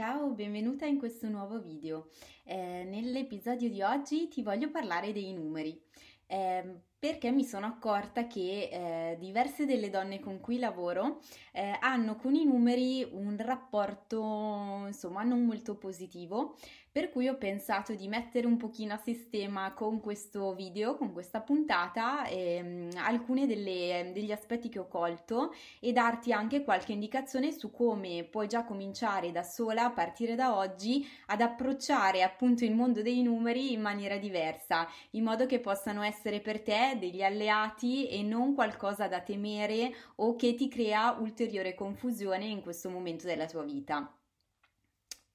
Ciao, benvenuta in questo nuovo video. Eh, nell'episodio di oggi ti voglio parlare dei numeri. Eh, perché mi sono accorta che eh, diverse delle donne con cui lavoro eh, hanno con i numeri un rapporto insomma non molto positivo per cui ho pensato di mettere un pochino a sistema con questo video, con questa puntata, ehm, alcuni degli aspetti che ho colto e darti anche qualche indicazione su come puoi già cominciare da sola a partire da oggi ad approcciare appunto il mondo dei numeri in maniera diversa, in modo che possano essere per te degli alleati e non qualcosa da temere o che ti crea ulteriore confusione in questo momento della tua vita.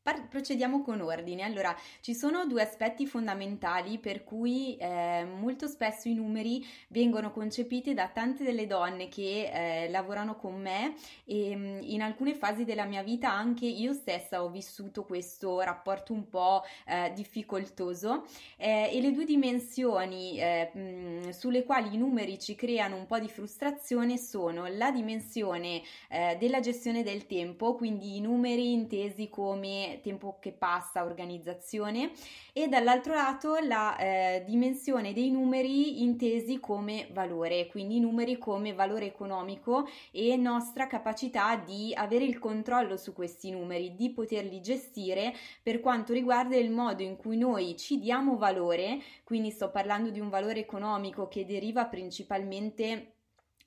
Par- procediamo con ordine. Allora, ci sono due aspetti fondamentali per cui eh, molto spesso i numeri vengono concepiti da tante delle donne che eh, lavorano con me e mm, in alcune fasi della mia vita anche io stessa ho vissuto questo rapporto un po' eh, difficoltoso eh, e le due dimensioni eh, mh, sulle quali i numeri ci creano un po' di frustrazione sono la dimensione eh, della gestione del tempo, quindi i numeri intesi come tempo che passa, organizzazione e dall'altro lato la eh, dimensione dei numeri intesi come valore, quindi numeri come valore economico e nostra capacità di avere il controllo su questi numeri, di poterli gestire per quanto riguarda il modo in cui noi ci diamo valore, quindi sto parlando di un valore economico che deriva principalmente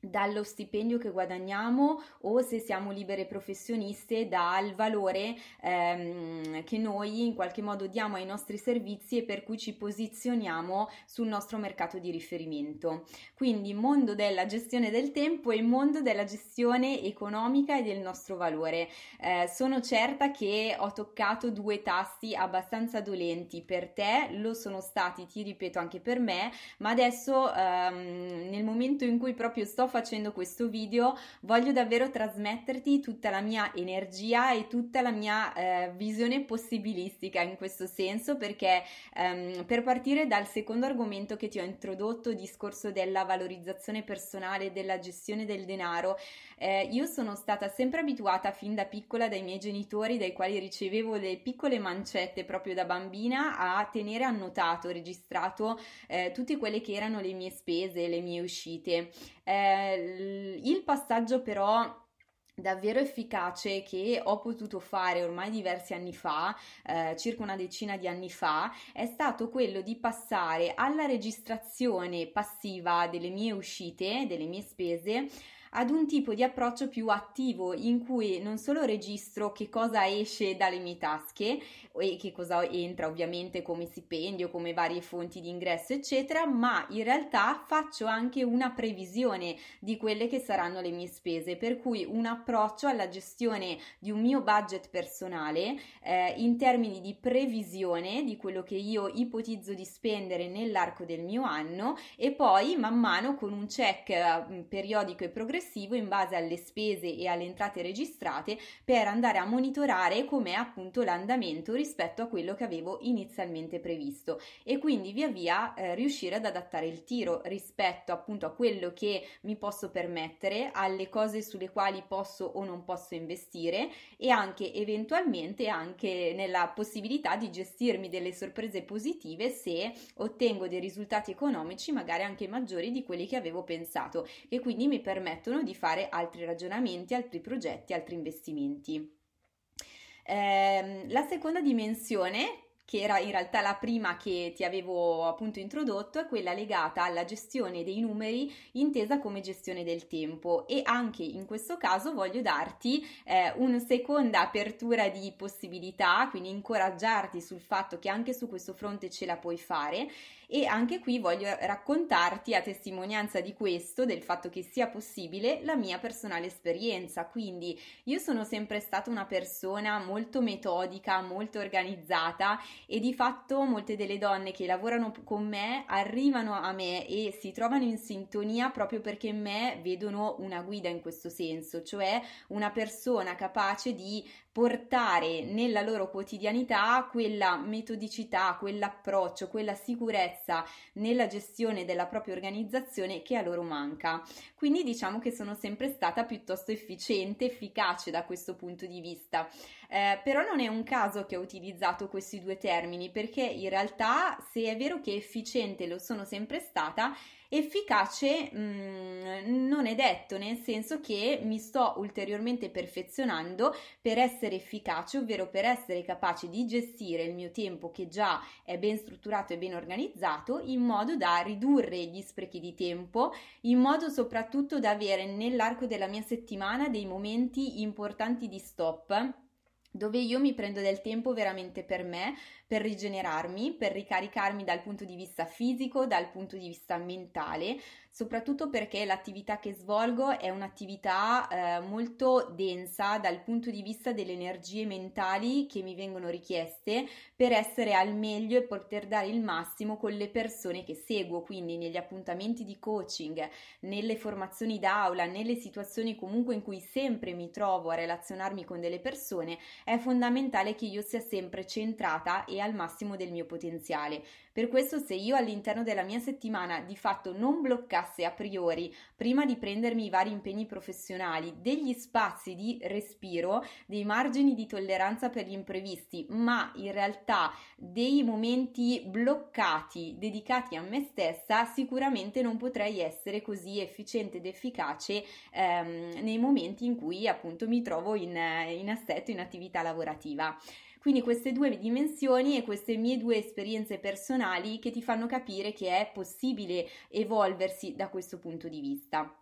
dallo stipendio che guadagniamo o se siamo libere professioniste dal valore ehm, che noi in qualche modo diamo ai nostri servizi e per cui ci posizioniamo sul nostro mercato di riferimento. Quindi mondo della gestione del tempo e mondo della gestione economica e del nostro valore. Eh, sono certa che ho toccato due tasti abbastanza dolenti per te, lo sono stati, ti ripeto, anche per me, ma adesso ehm, nel momento in cui proprio sto facendo questo video voglio davvero trasmetterti tutta la mia energia e tutta la mia eh, visione possibilistica in questo senso perché ehm, per partire dal secondo argomento che ti ho introdotto, discorso della valorizzazione personale, della gestione del denaro, eh, io sono stata sempre abituata fin da piccola dai miei genitori, dai quali ricevevo le piccole mancette proprio da bambina, a tenere annotato, registrato eh, tutte quelle che erano le mie spese, le mie uscite. Eh, il passaggio però davvero efficace che ho potuto fare ormai diversi anni fa, eh, circa una decina di anni fa, è stato quello di passare alla registrazione passiva delle mie uscite, delle mie spese, ad un tipo di approccio più attivo in cui non solo registro che cosa esce dalle mie tasche e che cosa entra ovviamente come stipendio, come varie fonti di ingresso eccetera, ma in realtà faccio anche una previsione di quelle che saranno le mie spese, per cui un approccio alla gestione di un mio budget personale eh, in termini di previsione di quello che io ipotizzo di spendere nell'arco del mio anno e poi man mano con un check eh, periodico e progressivo progressivo in base alle spese e alle entrate registrate per andare a monitorare com'è appunto l'andamento rispetto a quello che avevo inizialmente previsto. E quindi via via eh, riuscire ad adattare il tiro rispetto appunto a quello che mi posso permettere, alle cose sulle quali posso o non posso investire e anche eventualmente anche nella possibilità di gestirmi delle sorprese positive se ottengo dei risultati economici magari anche maggiori di quelli che avevo pensato e quindi mi permettono permettono di fare altri ragionamenti, altri progetti, altri investimenti. Eh, la seconda dimensione che era in realtà la prima che ti avevo appunto introdotto, è quella legata alla gestione dei numeri intesa come gestione del tempo e anche in questo caso voglio darti eh, una seconda apertura di possibilità, quindi incoraggiarti sul fatto che anche su questo fronte ce la puoi fare e anche qui voglio raccontarti a testimonianza di questo, del fatto che sia possibile, la mia personale esperienza. Quindi io sono sempre stata una persona molto metodica, molto organizzata e di fatto molte delle donne che lavorano con me arrivano a me e si trovano in sintonia proprio perché in me vedono una guida in questo senso, cioè una persona capace di portare nella loro quotidianità quella metodicità, quell'approccio, quella sicurezza nella gestione della propria organizzazione che a loro manca. Quindi diciamo che sono sempre stata piuttosto efficiente, efficace da questo punto di vista. Eh, però non è un caso che ho utilizzato questi due termini perché in realtà se è vero che efficiente lo sono sempre stata, Efficace mh, mm, non è detto, nel senso che mi sto ulteriormente perfezionando per essere efficace, ovvero per essere capace di gestire il mio tempo che già è ben strutturato e ben organizzato, in modo da ridurre gli sprechi di tempo, in modo soprattutto da avere nell'arco della mia settimana dei momenti importanti di stop dove io mi prendo del tempo veramente per me, per rigenerarmi, per ricaricarmi dal punto di vista fisico, dal punto di vista mentale, soprattutto perché l'attività che svolgo è un'attività eh, molto densa dal punto di vista delle energie mentali che mi vengono richieste per essere al meglio e poter dare il massimo con le persone che seguo, quindi negli appuntamenti di coaching, nelle formazioni d'aula, nelle situazioni comunque in cui sempre mi trovo a relazionarmi con delle persone, è fondamentale che io sia sempre centrata e al massimo del mio potenziale. Per questo se io all'interno della mia settimana di fatto non bloccassi a priori, prima di prendermi i vari impegni professionali, degli spazi di respiro, dei margini di tolleranza per gli imprevisti, ma in realtà dei momenti bloccati dedicati a me stessa, sicuramente non potrei essere così efficiente ed efficace ehm, nei momenti in cui appunto mi trovo in, in assetto, in attività lavorativa. Quindi queste due dimensioni e queste mie due esperienze personali che ti fanno capire che è possibile evolversi da questo punto di vista.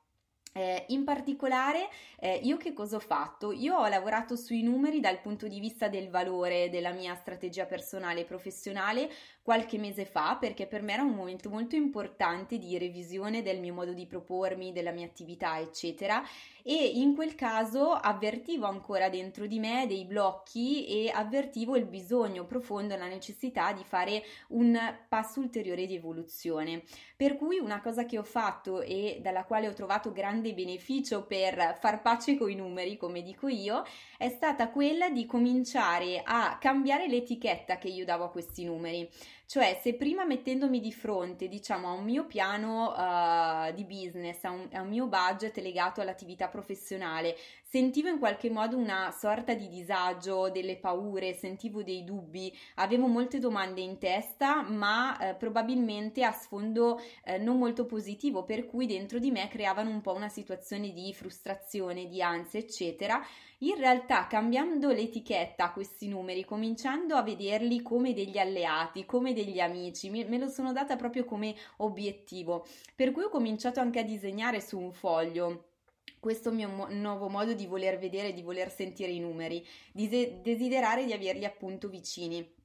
Eh, in particolare, eh, io che cosa ho fatto? Io ho lavorato sui numeri dal punto di vista del valore della mia strategia personale e professionale qualche mese fa, perché per me era un momento molto importante di revisione del mio modo di propormi, della mia attività, eccetera e in quel caso avvertivo ancora dentro di me dei blocchi e avvertivo il bisogno profondo, la necessità di fare un passo ulteriore di evoluzione. Per cui una cosa che ho fatto e dalla quale ho trovato grande beneficio per far pace con i numeri, come dico io, è stata quella di cominciare a cambiare l'etichetta che io davo a questi numeri. Cioè, se prima mettendomi di fronte, diciamo, a un mio piano uh, di business, a un, a un mio budget legato all'attività professionale, sentivo in qualche modo una sorta di disagio, delle paure, sentivo dei dubbi, avevo molte domande in testa, ma eh, probabilmente a sfondo eh, non molto positivo, per cui dentro di me creavano un po' una situazione di frustrazione, di ansia, eccetera. In realtà cambiando l'etichetta a questi numeri, cominciando a vederli come degli alleati, come degli amici, me, lo sono data proprio come obiettivo, per cui ho cominciato anche a disegnare su un foglio questo mio mo- nuovo modo di voler vedere, di voler sentire i numeri, di de- desiderare di averli appunto vicini.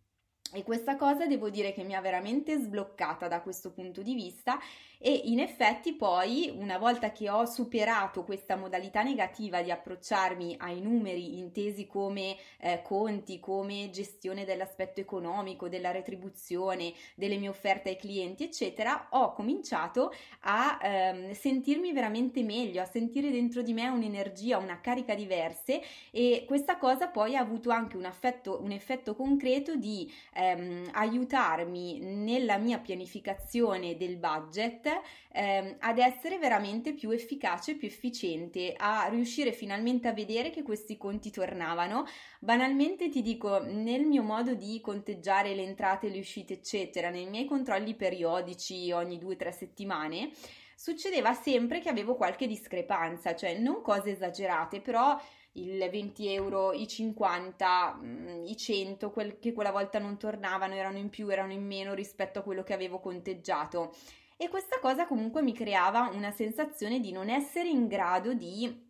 E questa cosa devo dire che mi ha veramente sbloccata da questo punto di vista e in effetti poi una volta che ho superato questa modalità negativa di approcciarmi ai numeri intesi come eh, conti, come gestione dell'aspetto economico, della retribuzione, delle mie offerte ai clienti, eccetera, ho cominciato a ehm, sentirmi veramente meglio, a sentire dentro di me un'energia, una carica diverse e questa cosa poi ha avuto anche un, affetto, un effetto concreto di ehm, aiutarmi nella mia pianificazione del budget ehm, ad essere veramente più efficace, più efficiente, a riuscire finalmente a vedere che questi conti tornavano. Banalmente ti dico, nel mio modo di conteggiare le entrate, le uscite, eccetera, nei miei controlli periodici ogni due o tre settimane, succedeva sempre che avevo qualche discrepanza, cioè non cose esagerate, però il 20 euro, i 50, mm, i 100, quel che quella volta non tornavano, erano in più, erano in meno rispetto a quello che avevo conteggiato. E questa cosa comunque mi creava una sensazione di non essere in grado di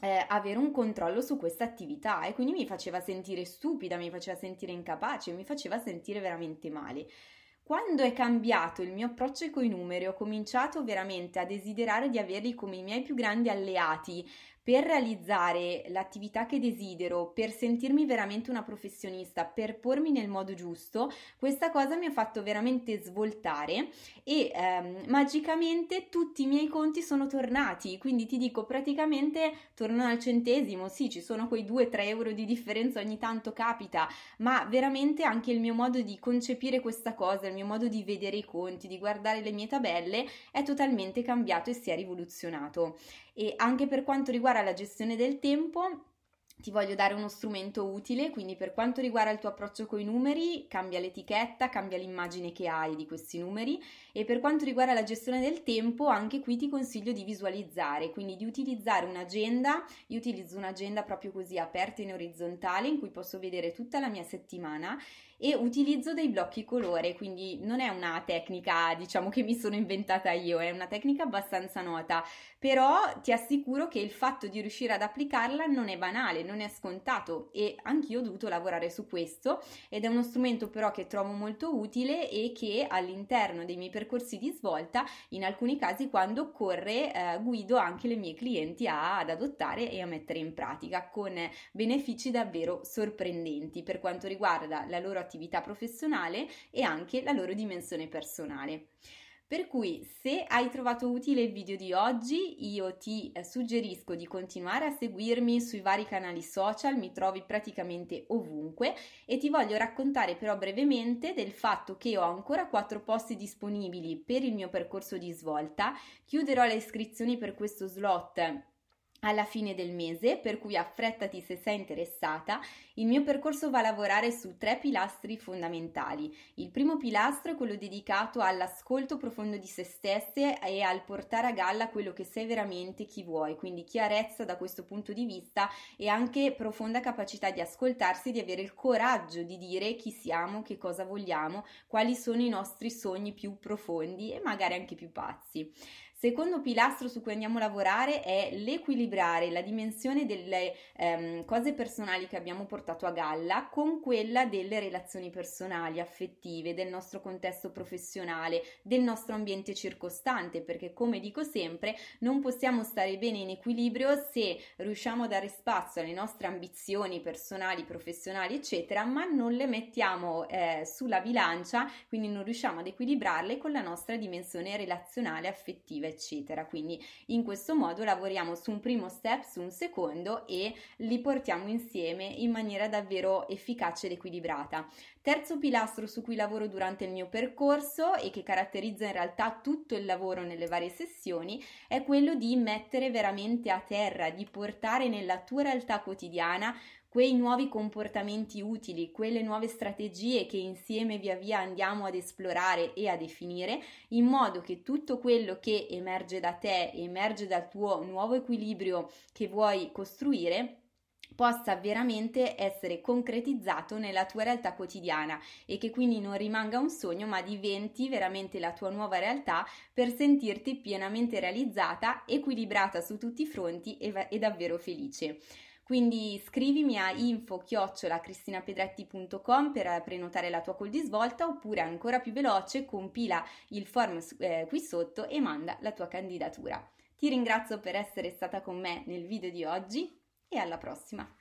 eh, avere un controllo su questa attività e quindi mi faceva sentire stupida, mi faceva sentire incapace, mi faceva sentire veramente male. Quando è cambiato il mio approccio con i numeri, ho cominciato veramente a desiderare di averli come i miei più grandi alleati per realizzare l'attività che desidero, per sentirmi veramente una professionista, per pormi nel modo giusto, questa cosa mi ha fatto veramente svoltare e ehm, magicamente tutti i miei conti sono tornati. Quindi ti dico, praticamente tornano al centesimo. Sì, ci sono quei 2-3 euro di differenza ogni tanto capita, ma veramente anche il mio modo di concepire questa cosa, il mio modo di vedere i conti, di guardare le mie tabelle è totalmente cambiato e si è rivoluzionato. E anche per quanto riguarda la gestione del tempo, ti voglio dare uno strumento utile, quindi per quanto riguarda il tuo approccio con i numeri, cambia l'etichetta, cambia l'immagine che hai di questi numeri e per quanto riguarda la gestione del tempo, anche qui ti consiglio di visualizzare, quindi di utilizzare un'agenda. Io utilizzo un'agenda proprio così aperta in orizzontale in cui posso vedere tutta la mia settimana e utilizzo dei blocchi colore, quindi non è una tecnica, diciamo, che mi sono inventata io, è una tecnica abbastanza nota, però ti assicuro che il fatto di riuscire ad applicarla non è banale, non è scontato e anch'io ho dovuto lavorare su questo ed è uno strumento però che trovo molto utile e che all'interno dei miei percorsi di svolta, in alcuni casi quando occorre, eh, guido anche le mie clienti a, ad adottare e a mettere in pratica con benefici davvero sorprendenti. Per quanto riguarda la loro attività professionale e anche la loro dimensione personale. Per cui se hai trovato utile il video di oggi, io ti eh, suggerisco di continuare a seguirmi sui vari canali social, mi trovi praticamente ovunque e ti voglio raccontare però brevemente del fatto che ho ancora 4 posti disponibili per il mio percorso di svolta, chiuderò le iscrizioni per questo slot alla fine del mese, per cui affrettati se sei interessata. Il mio percorso va a lavorare su tre pilastri fondamentali. Il primo pilastro è quello dedicato all'ascolto profondo di se stesse e al portare a galla quello che sei veramente chi vuoi, quindi chiarezza da questo punto di vista e anche profonda capacità di ascoltarsi di avere il coraggio di dire chi siamo, che cosa vogliamo, quali sono i nostri sogni più profondi e magari anche più pazzi. Secondo pilastro su cui andiamo a lavorare è l'equilibrare la dimensione delle ehm, cose personali che abbiamo portato a galla con quella delle relazioni personali, affettive, del nostro contesto professionale, del nostro ambiente circostante, perché come dico sempre, non possiamo stare bene in equilibrio se riusciamo a dare spazio alle nostre ambizioni personali, professionali, eccetera, ma non le mettiamo eh, sulla bilancia, quindi non riusciamo ad equilibrarle con la nostra dimensione relazionale, affettiva eccetera. Quindi in questo modo lavoriamo su un primo step, su un secondo e li portiamo insieme in maniera davvero efficace ed equilibrata. Terzo pilastro su cui lavoro durante il mio percorso e che caratterizza in realtà tutto il lavoro nelle varie sessioni è quello di mettere veramente a terra, di portare nella tua realtà quotidiana quei nuovi comportamenti utili, quelle nuove strategie che insieme via via andiamo ad esplorare e a definire, in modo che tutto quello che emerge da te, emerge dal tuo nuovo equilibrio che vuoi costruire, possa veramente essere concretizzato nella tua realtà quotidiana e che quindi non rimanga un sogno ma diventi veramente la tua nuova realtà per sentirti pienamente realizzata, equilibrata su tutti i fronti e, e davvero felice. Quindi scrivimi a info-cristinapedretti.com per prenotare la tua call di svolta oppure ancora più veloce compila il form eh, qui sotto e manda la tua candidatura. Ti ringrazio per essere stata con me nel video di oggi e alla prossima!